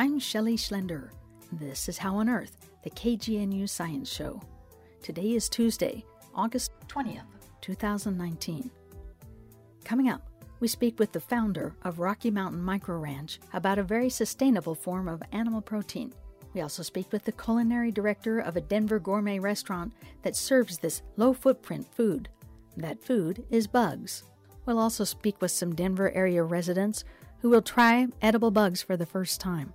I'm Shelley Schlender. This is How on Earth, the KGNU Science Show. Today is Tuesday, August 20th, 2019. Coming up, we speak with the founder of Rocky Mountain Micro Ranch about a very sustainable form of animal protein. We also speak with the culinary director of a Denver gourmet restaurant that serves this low footprint food. That food is bugs. We'll also speak with some Denver area residents who will try edible bugs for the first time.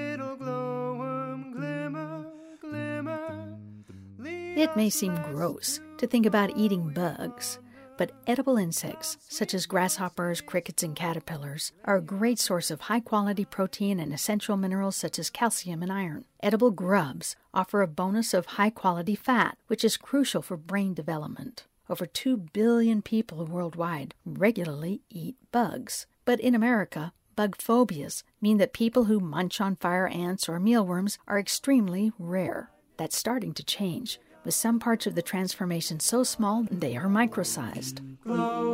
It may seem gross to think about eating bugs, but edible insects, such as grasshoppers, crickets, and caterpillars, are a great source of high quality protein and essential minerals such as calcium and iron. Edible grubs offer a bonus of high quality fat, which is crucial for brain development. Over 2 billion people worldwide regularly eat bugs. But in America, bug phobias mean that people who munch on fire ants or mealworms are extremely rare. That's starting to change, with some parts of the transformation so small they are microsized. Glow.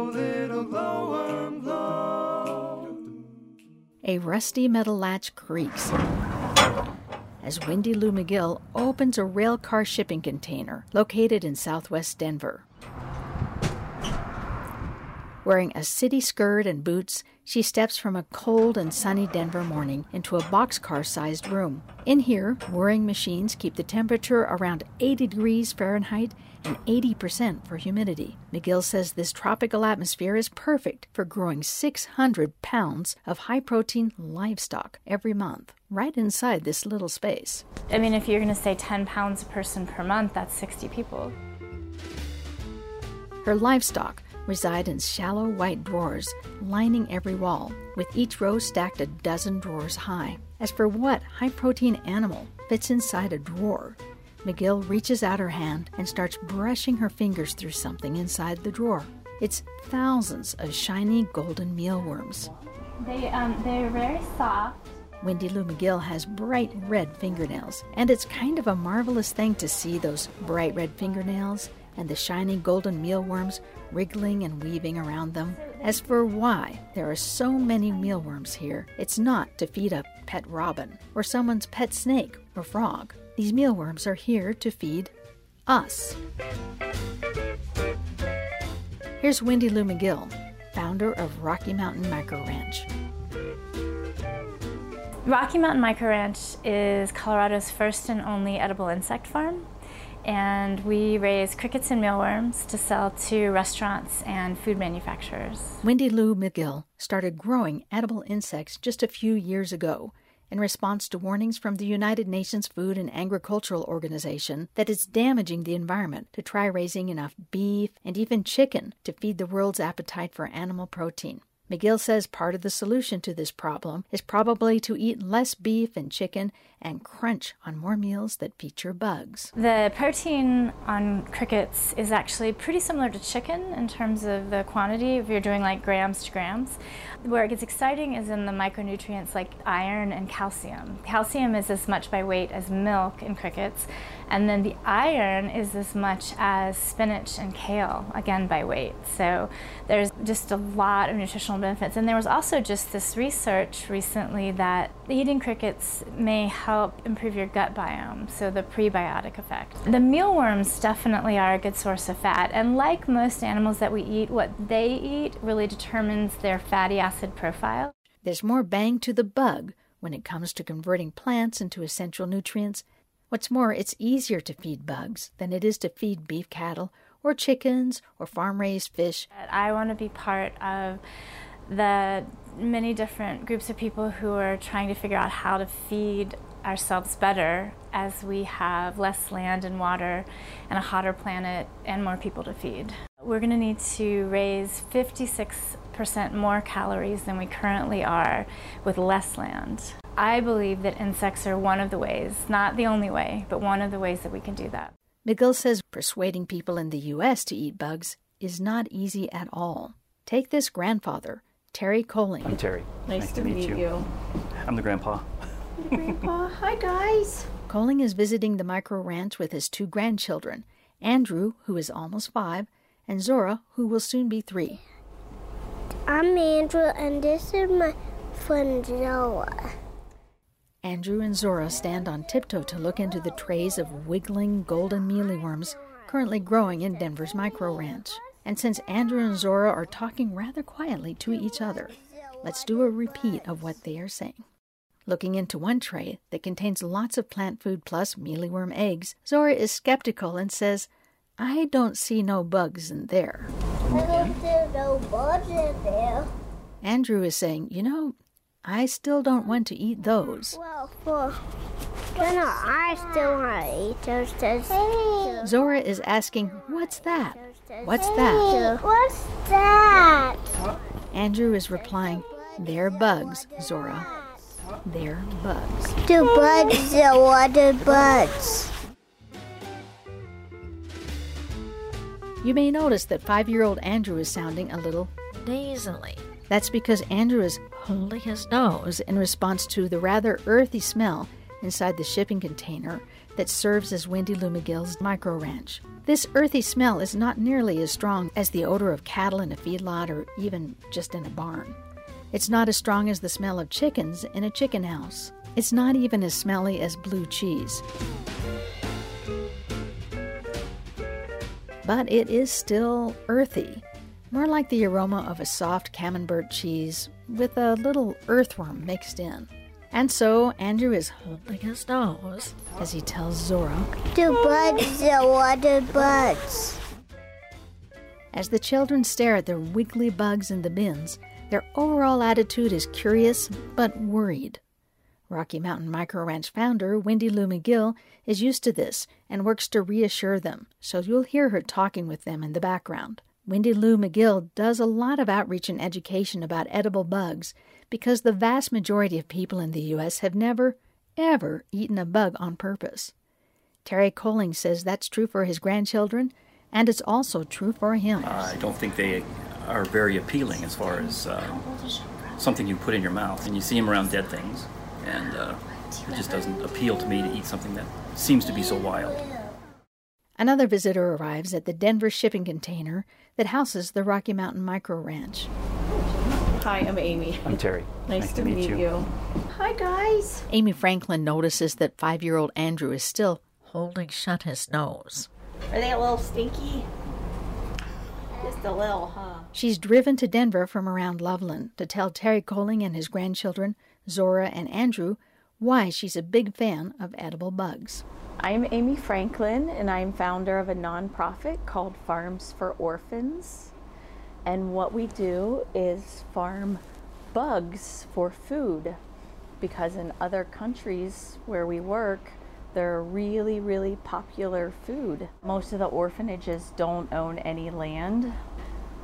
A rusty metal latch creaks as Wendy Lu McGill opens a rail car shipping container located in southwest Denver. Wearing a city skirt and boots, she steps from a cold and sunny Denver morning into a boxcar sized room. In here, whirring machines keep the temperature around 80 degrees Fahrenheit and 80% for humidity. McGill says this tropical atmosphere is perfect for growing 600 pounds of high protein livestock every month, right inside this little space. I mean, if you're going to say 10 pounds a person per month, that's 60 people. Her livestock reside in shallow white drawers lining every wall, with each row stacked a dozen drawers high. As for what high protein animal fits inside a drawer, McGill reaches out her hand and starts brushing her fingers through something inside the drawer. It's thousands of shiny golden mealworms. They, um, they're very soft. Wendy Lu McGill has bright red fingernails, and it's kind of a marvelous thing to see those bright red fingernails and the shiny golden mealworms wriggling and weaving around them. As for why there are so many mealworms here, it's not to feed a pet robin or someone's pet snake or frog. These mealworms are here to feed us. Here's Wendy Lu McGill, founder of Rocky Mountain Micro Ranch. Rocky Mountain Micro Ranch is Colorado's first and only edible insect farm. And we raise crickets and mealworms to sell to restaurants and food manufacturers. Wendy Lu McGill started growing edible insects just a few years ago in response to warnings from the United Nations Food and Agricultural Organization that it's damaging the environment to try raising enough beef and even chicken to feed the world's appetite for animal protein. McGill says part of the solution to this problem is probably to eat less beef and chicken and crunch on more meals that feature bugs. The protein on crickets is actually pretty similar to chicken in terms of the quantity, if you're doing like grams to grams. Where it gets exciting is in the micronutrients like iron and calcium. Calcium is as much by weight as milk in crickets, and then the iron is as much as spinach and kale, again by weight. So there's just a lot of nutritional benefits. And there was also just this research recently that eating crickets may help improve your gut biome, so the prebiotic effect. The mealworms definitely are a good source of fat, and like most animals that we eat, what they eat really determines their fatty acid profile. There's more bang to the bug when it comes to converting plants into essential nutrients. What's more, it's easier to feed bugs than it is to feed beef cattle or chickens or farm raised fish. I want to be part of the many different groups of people who are trying to figure out how to feed ourselves better as we have less land and water and a hotter planet and more people to feed. We're going to need to raise 56% more calories than we currently are with less land. I believe that insects are one of the ways, not the only way, but one of the ways that we can do that. McGill says persuading people in the U.S. to eat bugs is not easy at all. Take this grandfather, Terry Koelling. I'm Terry. Nice, to, meet, you. I'm the grandpa. Grandpa, hi guys. Koelling is visiting the micro ranch with his two grandchildren, Andrew, who is almost five, and Zora, who will soon be three. I'm Andrew, and this is my friend Noah. Andrew and Zora stand on tiptoe to look into the trays of wiggling golden mealyworms currently growing in Denver's micro ranch. And since Andrew and Zora are talking rather quietly to each other, let's do a repeat of what they are saying. Looking into one tray that contains lots of plant food plus mealyworm eggs, Zora is skeptical and says, I don't see no bugs in there. I don't see no bugs in there. Andrew is saying, You know, I still don't want to eat those. Well, for Jenna, I still want to eat those. those Zora is asking, What's that? What's that? What's that? Andrew is replying, They're bugs, Zora. They're bugs. The bugs are water bugs. You may notice that five year old Andrew is sounding a little nasally. That's because Andrew is holding his nose in response to the rather earthy smell inside the shipping container that serves as Wendy Lu McGill's micro ranch. This earthy smell is not nearly as strong as the odor of cattle in a feedlot or even just in a barn. It's not as strong as the smell of chickens in a chicken house. It's not even as smelly as blue cheese. But it is still earthy, more like the aroma of a soft camembert cheese with a little earthworm mixed in. And so Andrew is holding his nose as he tells Zora, The bugs the water bugs. As the children stare at the wiggly bugs in the bins, their overall attitude is curious but worried. Rocky Mountain Micro Ranch founder Wendy Lu McGill is used to this and works to reassure them, so you'll hear her talking with them in the background. Wendy Lu McGill does a lot of outreach and education about edible bugs because the vast majority of people in the U.S. have never, ever eaten a bug on purpose. Terry Koelling says that's true for his grandchildren, and it's also true for him. I don't think they are very appealing as far as uh, something you put in your mouth. And you see them around dead things, and uh, it just doesn't appeal to me to eat something that seems to be so wild. Another visitor arrives at the Denver shipping container that houses the Rocky Mountain Micro Ranch. Hi, I'm Amy. I'm Terry. Nice, to, meet, you. Hi guys. Amy Franklin notices that five year old Andrew is still holding shut his nose. Are they a little stinky? Just a little, huh? She's driven to Denver from around Loveland to tell Terry Koelling and his grandchildren, Zora and Andrew, why she's a big fan of edible bugs. I'm Amy Franklin, and I'm founder of a nonprofit called Farms for Orphans. And what we do is farm bugs for food because in other countries where we work, they're really, really popular food. Most of the orphanages don't own any land.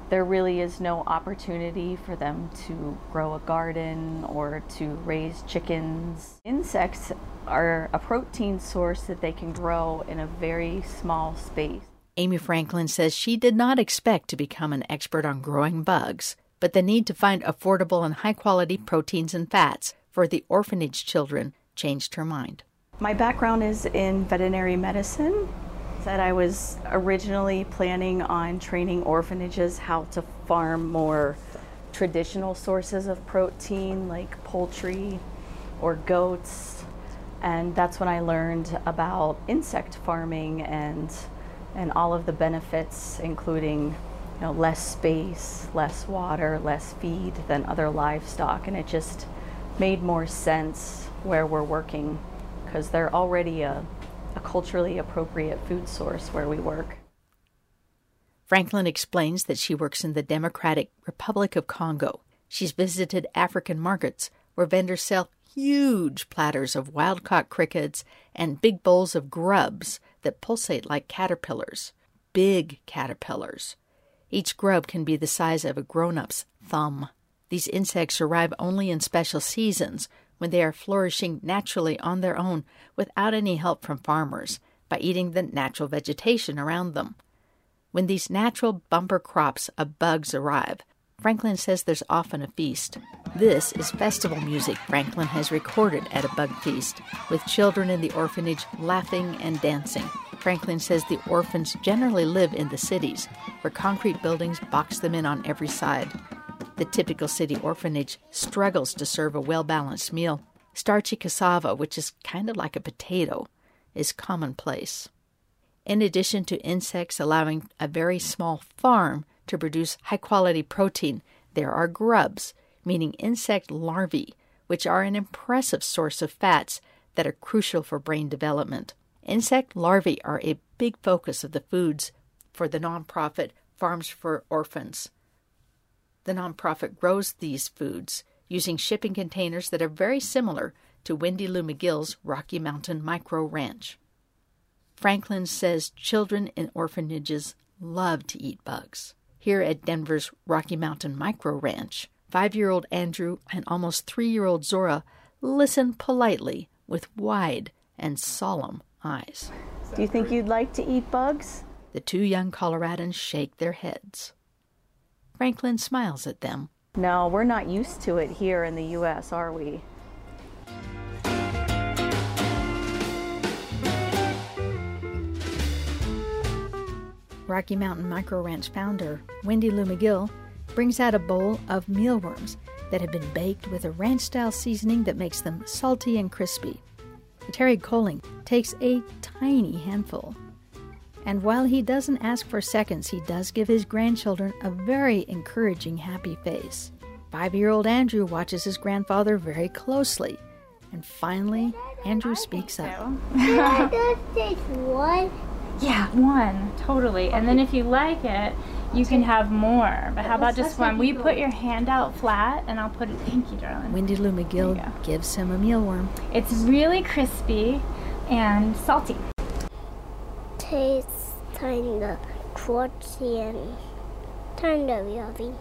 There really is no opportunity for them to grow a garden or to raise chickens. Insects are a protein source that they can grow in a very small space. Amy Franklin says she did not expect to become an expert on growing bugs, but the need to find affordable and high quality proteins and fats for the orphanage children changed her mind. My background is in veterinary medicine. That I was originally planning on training orphanages how to farm more traditional sources of protein like poultry or goats. And that's when I learned about insect farming and and all of the benefits including you know less space, less water, less feed than other livestock and it just made more sense where we're working because they're already a, a culturally appropriate food source where we work. Franklin explains that she works in the Democratic Republic of Congo. She's visited African markets where vendors sell huge platters of wild caught crickets and big bowls of grubs that pulsate like caterpillars. Big caterpillars. Each grub can be the size of a grown up's thumb. These insects arrive only in special seasons when they are flourishing naturally on their own without any help from farmers by eating the natural vegetation around them. When these natural bumper crops of bugs arrive, Franklin says there's often a feast. This is festival music Franklin has recorded at a bug feast, with children in the orphanage laughing and dancing. Franklin says the orphans generally live in the cities, where concrete buildings box them in on every side. The typical city orphanage struggles to serve a well balanced meal. Starchy cassava, which is kind of like a potato, is commonplace. In addition to insects allowing a very small farm to produce high quality protein, there are grubs, meaning insect larvae, which are an impressive source of fats that are crucial for brain development. Insect larvae are a big focus of the foods for the nonprofit Farms for Orphans. The nonprofit grows these foods using shipping containers that are very similar to Wendy Lu McGill's Rocky Mountain Micro Ranch. Franklin says children in orphanages love to eat bugs. Here at Denver's Rocky Mountain Micro Ranch, five year old Andrew and almost three year old Zora listen politely with wide and solemn eyes. Do you think you'd like to eat bugs? The two young Coloradans shake their heads. Franklin smiles at them. No, we're not used to it here in the U.S., are we? Rocky Mountain Micro Ranch founder Wendy Lu McGill brings out a bowl of mealworms that have been baked with a ranch style seasoning that makes them salty and crispy. Terry Koelling takes a tiny handful. And while he doesn't ask for seconds, he does give his grandchildren a very encouraging, happy face. Five year old Andrew watches his grandfather very closely. And finally, Andrew speaks up. Can I just take one? Yeah, one, totally. And then if you like it, you can have more. But how about just one? Will you put your hand out flat and I'll put it? Thank you, darling. Wendy Lu McGill There you go. gives him a mealworm. It's really crispy and salty. Tastes kind of crunchy and kind of yummy.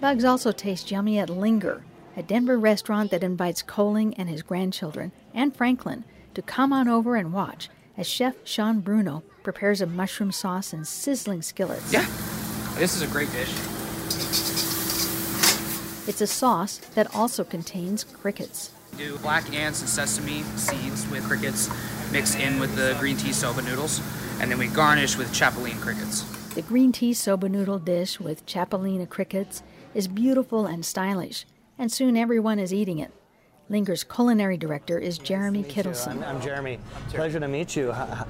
Bugs also taste yummy at Linger, a Denver restaurant that invites Koelling and his grandchildren and Franklin to come on over and watch as Chef Sean Bruno prepares a mushroom sauce in sizzling skillets. Yeah, this is a great dish. It's a sauce that also contains crickets. Do black ants and sesame seeds with crickets mixed in with the green tea soba noodles, and then we garnish with chapelline crickets. The green tea soba noodle dish with chapelina crickets is beautiful and stylish, and soon everyone is eating it. Linger's culinary director is Jeremy Kittleson. I'm Jeremy. Pleasure to meet you. Hi-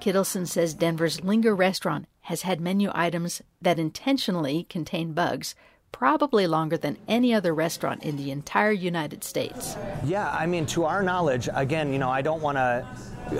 Kittleson says Denver's Linger restaurant has had menu items that intentionally contain bugs, probably longer than any other restaurant in the entire United States. Yeah, I mean, to our knowledge, again, you know, I don't want to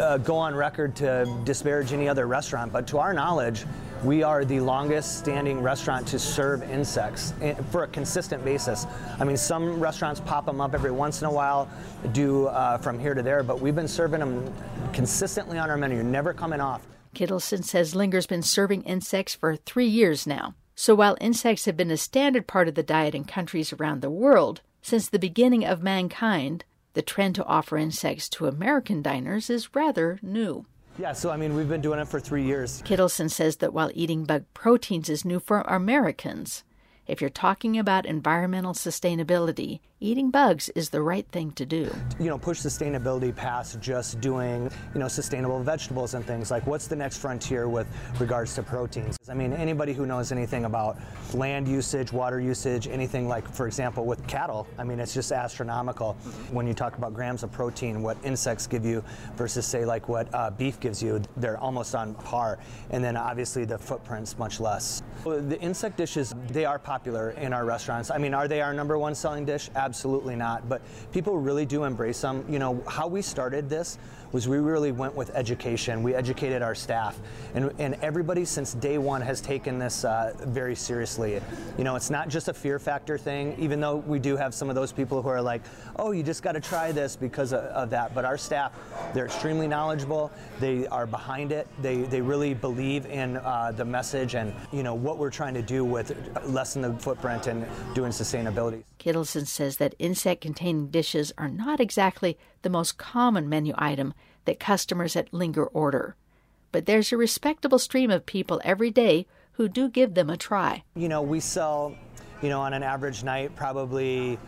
uh, go on record to disparage any other restaurant, but to our knowledge, we are the longest standing restaurant to serve insects eh, for a consistent basis. I mean, some restaurants pop them up every once in a while, do uh, from here to there, but we've been serving them consistently on our menu, never coming off. Kittleson says Linger's been serving insects for three years now. So while insects have been a standard part of the diet in countries around the world since the beginning of mankind, the trend to offer insects to American diners is rather new. Yeah, so I mean, we've been doing it for three years. Kittleson says that while eating bug proteins is new for Americans, if you're talking about environmental sustainability, eating bugs is the right thing to do. you know, push sustainability past just doing, you know, sustainable vegetables and things. Like, what's the next frontier with regards to proteins? I mean, anybody who knows anything about land usage, water usage, anything like, for example, with cattle, I mean, it's just astronomical when you talk about grams of protein, what insects give you versus, say, like what uh, beef gives you. They're almost on par. And then obviously the footprint's much less. The insect dishes, they are popular in our restaurants. I mean, are they our number one selling dish? Absolutely. Absolutely not. But people really do embrace them. You know, how we started this was we really went with education. We educated our staff, and, and everybody since day one has taken this uh, very seriously. You know, it's not just a fear factor thing, even though we do have some of those people who are like, oh, you just got to try this because of, of, that. But our staff, they're extremely knowledgeable. They are behind it. They, they really believe in uh, the message and, you know, what we're trying to do with lessen the footprint and doing sustainability. Kittleson says that insect containing dishes are not exactly the most common menu item that customers at Linger order. But there's a respectable stream of people every day who do give them a try. You know, we sell, you know, on an average night, probably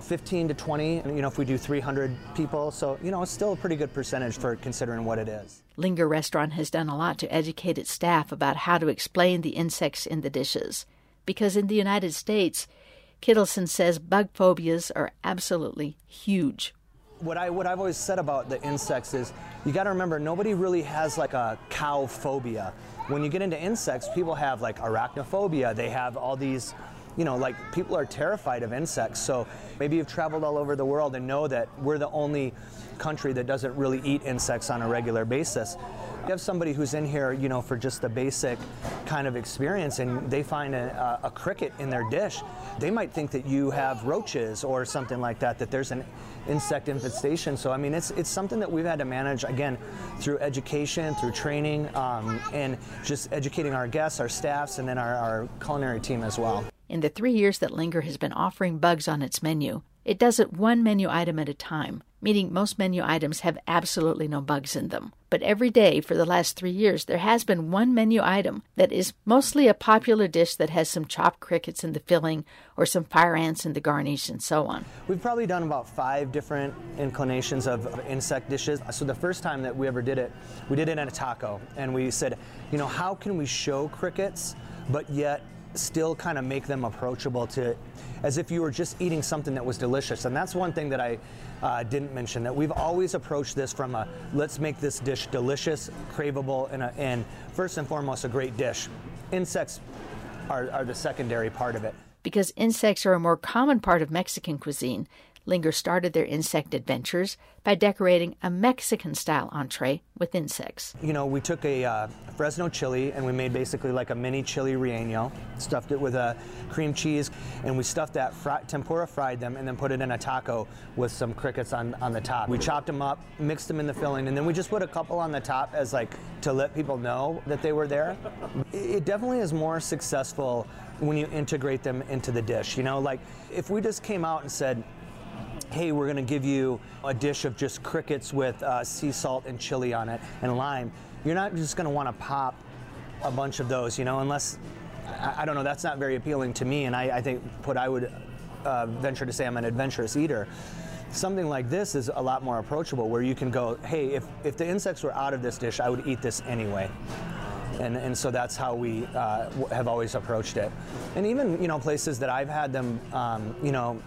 15 to 20, you know, if we do 300 people. So, you know, it's still a pretty good percentage for considering what it is. Linger Restaurant has done a lot to educate its staff about how to explain the insects in the dishes. Because in the United States, Kittleson says bug phobias are absolutely huge. What I what I've always said about the insects is you got to remember nobody really has like a cow phobia. When you get into insects, people have like arachnophobia. They have all these you know, like people are terrified of insects. So maybe you've traveled all over the world and know that we're the only country that doesn't really eat insects on a regular basis. You have somebody who's in here, you know, for just the basic kind of experience and they find a, a, cricket in their dish, they might think that you have roaches or something like that, that there's an insect infestation. So, I mean, it's, it's something that we've had to manage, again, through education, through training, um, and just educating our guests, our staffs, and then our, our culinary team as well. In the three years that Linger has been offering bugs on its menu, it does it one menu item at a time, meaning most menu items have absolutely no bugs in them. But every day for the last three years, there has been one menu item that is mostly a popular dish that has some chopped crickets in the filling or some fire ants in the garnish and so on. We've probably done about five different inclinations of, insect dishes. So the first time that we ever did it, we did it in a taco. And we said, you know, how can we show crickets, but yet still kind of make them approachable to as if you were just eating something that was delicious. And that's one thing that I uh, didn't mention that we've always approached this from a let's make this dish delicious, craveable, and, a, and first and foremost, a great dish. Insects are, are the secondary part of it. Because insects are a more common part of Mexican cuisine, Linger started their insect adventures by decorating a Mexican style entree with insects. You know, we took a uh, Fresno chili and we made basically like a mini chili relleno, stuffed it with a cream cheese, and we stuffed that, tempura fried them, and then put it in a taco with some crickets on, on the top. We chopped them up, mixed them in the filling, and then we just put a couple on the top as like to let people know that they were there. It definitely is more successful when you integrate them into the dish. You know, like if we just came out and said, hey, we're to give you a dish of just crickets with uh, sea salt and chili on it and lime, you're not just want to pop a bunch of those, you know, unless, I, I, don't know, that's not very appealing to me. And I, I think what I would uh, venture to say I'm an adventurous eater. Something like this is a lot more approachable where you can go, hey, if, if the insects were out of this dish, I would eat this anyway. And, and so that's how we uh, have always approached it. And even, you know, places that I've had them, um, you know,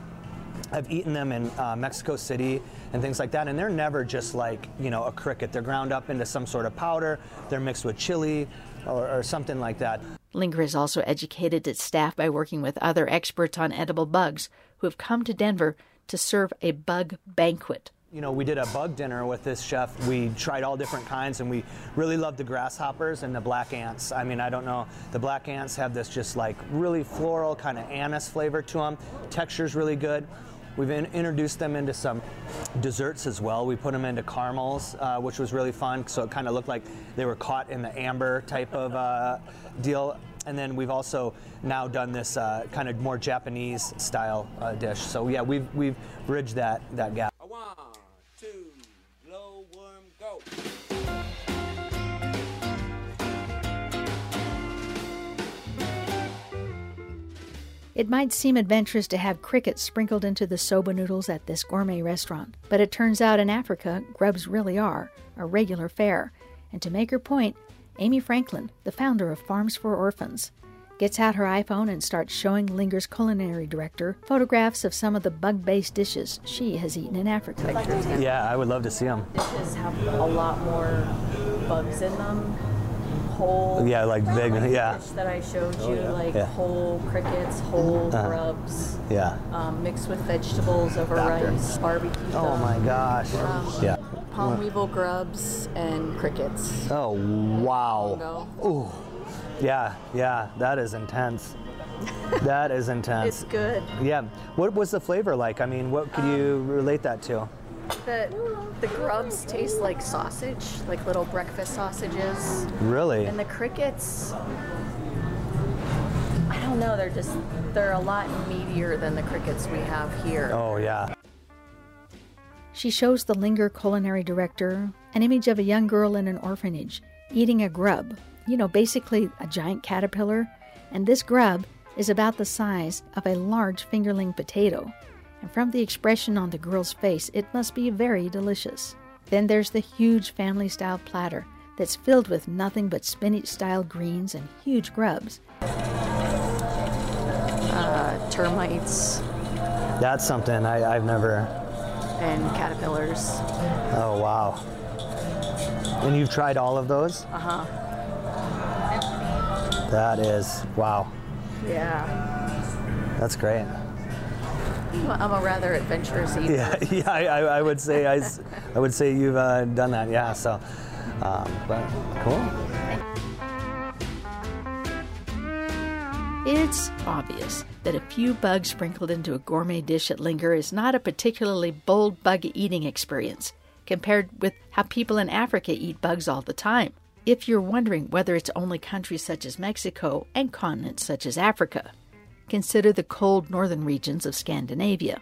I've eaten them in uh, Mexico City and things like that, and they're never just like you know a cricket. They're ground up into some sort of powder. They're mixed with chili or, or something like that. Linger has also educated its staff by working with other experts on edible bugs who have come to Denver to serve a bug banquet. You know, we did a bug dinner with this chef. We tried all different kinds, and we really loved the grasshoppers and the black ants. I mean, I don't know, the black ants have this just like really floral kind of anise flavor to them. Texture's really good. We've in, introduced them into some desserts as well. We put them into caramels, uh, which was really fun. So it kind of looked like they were caught in the amber type of uh, deal. And then we've also now done this uh, kind of more Japanese style uh, dish. So yeah, we've we've bridged that that gap. It might seem adventurous to have crickets sprinkled into the soba noodles at this gourmet restaurant, but it turns out in Africa, grubs really are a regular fare. And to make her point, Amy Franklin, the founder of Farms for Orphans, gets out her iPhone and starts showing Linger's culinary director photographs of some of the bug based dishes she has eaten in Africa. Yeah, I would love to see them. Dishes have a lot more bugs in them whole Yeah, like big. Yeah, that I showed you, like Yeah. whole crickets, whole Uh-huh. grubs, yeah. um, mixed with vegetables over Doctor. rice, barbecue. Oh my gosh. Yeah. Palm weevil grubs and crickets. Oh wow. Go. Ooh. Yeah, yeah. That is intense. that is intense. It's good. Yeah. What was the flavor like? I mean, what could you relate that to? The the grubs taste like sausage, like little breakfast sausages. Really? And the crickets, I don't know. They're just they're a lot meatier than the crickets we have here. Oh yeah. She shows the Linger culinary director an image of a young girl in an orphanage eating a grub, you know, basically a giant caterpillar, and this grub is about the size of a large fingerling potato. And from the expression on the girl's face, it must be very delicious. Then there's the huge family style platter that's filled with nothing but spinach style greens and huge grubs. Uh, termites That's something I, I've never. and caterpillars. Oh wow. And you've tried all of those? Uh huh. That is wow. Yeah. That's great. I'm a rather adventurous eater. Yeah, yeah. I, I, I would say I, s- I would say you've uh, done that. Yeah. So, um, but cool. It's obvious that a few bugs sprinkled into a gourmet dish at Linger is not a particularly bold bug eating experience compared with how people in Africa eat bugs all the time. If you're wondering whether it's only countries such as Mexico and continents such as Africa, consider the cold northern regions of Scandinavia,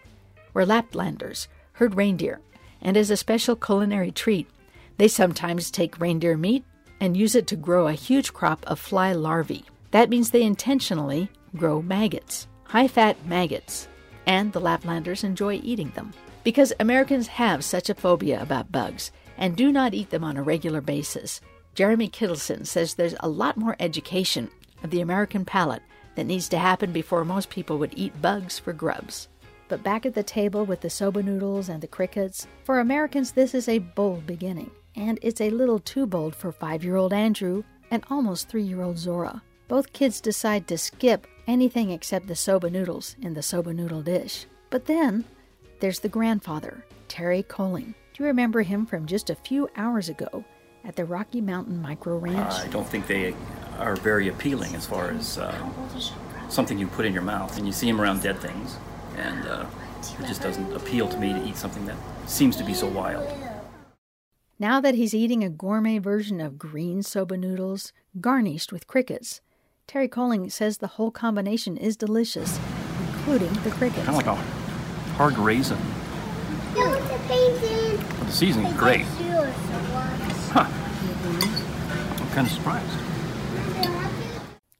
where Laplanders herd reindeer, and as a special culinary treat, they sometimes take reindeer meat and use it to grow a huge crop of fly larvae. That means they intentionally grow maggots, high fat maggots, and the Laplanders enjoy eating them. Because Americans have such a phobia about bugs and do not eat them on a regular basis, Jeremy Kittleson says there's a lot more education of the American palate that needs to happen before most people would eat bugs for grubs. But back at the table with the soba noodles and the crickets, for Americans this is a bold beginning. And it's a little too bold for five year old Andrew and almost three year old Zora. Both kids decide to skip anything except the soba noodles in the soba noodle dish. But then there's the grandfather, Terry Koelling. Do you remember him from just a few hours ago at the Rocky Mountain Micro Ranch? I don't think they are very appealing as far as um, something you put in your mouth. And you see them around dead things, and uh, it just doesn't appeal to me to eat something that seems to be so wild. Now that he's eating a gourmet version of green soba noodles garnished with crickets, Terry Koelling says the whole combination is delicious, including the crickets. Kind of like a hard raisin. No, it's a painting. But the seasoning's great. Huh. I'm kind of surprised.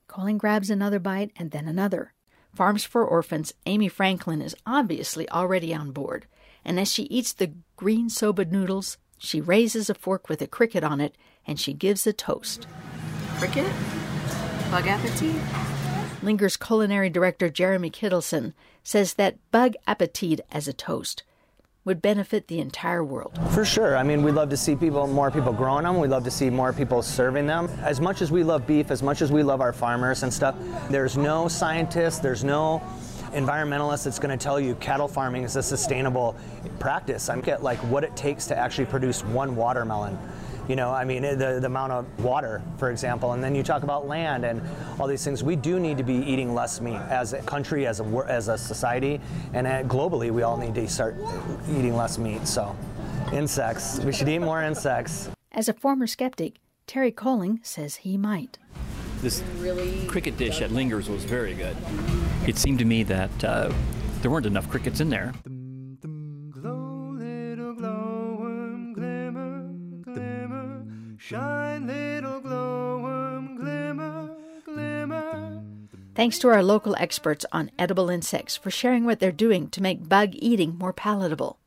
Koelling grabs another bite and then another. Farms for Orphans Amy Franklin is obviously already on board, and as she eats the green soba noodles, she raises a fork with a cricket on it and she gives a toast. Cricket? Bug appetit? Linger's culinary director Jeremy Kittleson says that bug appetit as a toast would benefit the entire world. For sure. I mean, we'd love to see people, more people growing them. We'd love to see more people serving them. As much as we love beef, as much as we love our farmers and stuff, there's no scientist, there's no environmentalist that's going to tell you cattle farming is a sustainable practice. I'm at like what it takes to actually produce one watermelon. You know, I mean, the, the amount of water, for example, and then you talk about land and all these things. We do need to be eating less meat as a country, as a, as a society, and uh, globally, we all need to start eating less meat. So, insects, we should eat more insects. As a former skeptic, Terry Koelling says he might. This cricket dish at Lingers was very good. It seemed to me that uh, there weren't enough crickets in there. Shine, little glowworm, glimmer, glimmer. Thanks to our local experts on edible insects for sharing what they're doing to make bug eating more palatable.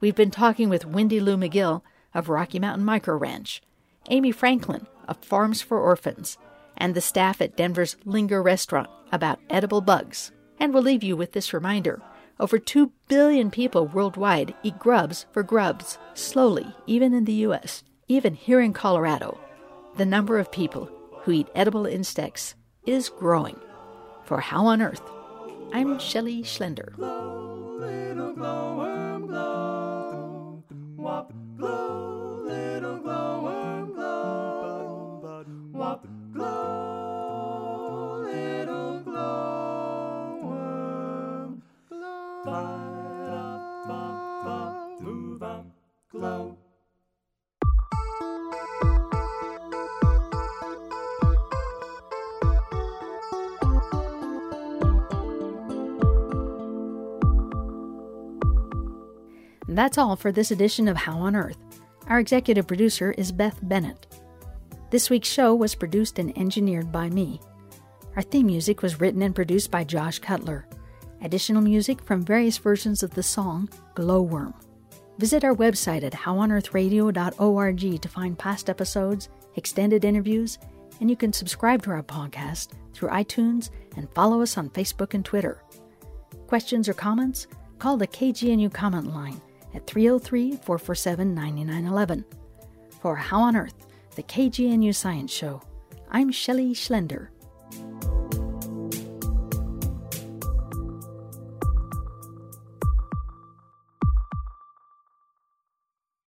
We've been talking with Wendy Lu McGill of Rocky Mountain Micro Ranch, Amy Franklin of Farms for Orphans, and the staff at Denver's Linger Restaurant about edible bugs. And we'll leave you with this reminder over 2 billion people worldwide eat grubs for grubs, slowly, even in the U.S., even here in Colorado. The number of people who eat edible insects is growing. For How on Earth, I'm Shelley Schlender. Glow, that's all for this edition of How on Earth. Our executive producer is Beth Bennett. This week's show was produced and engineered by me. Our theme music was written and produced by Josh Cutler. Additional music from various versions of the song Glowworm. Visit our website at howonearthradio.org to find past episodes, extended interviews, and you can subscribe to our podcast through iTunes and follow us on Facebook and Twitter. Questions or comments? Call the KGNU comment line at 303 447 9911. For How on Earth, the KGNU Science Show, I'm Shelley Schlender.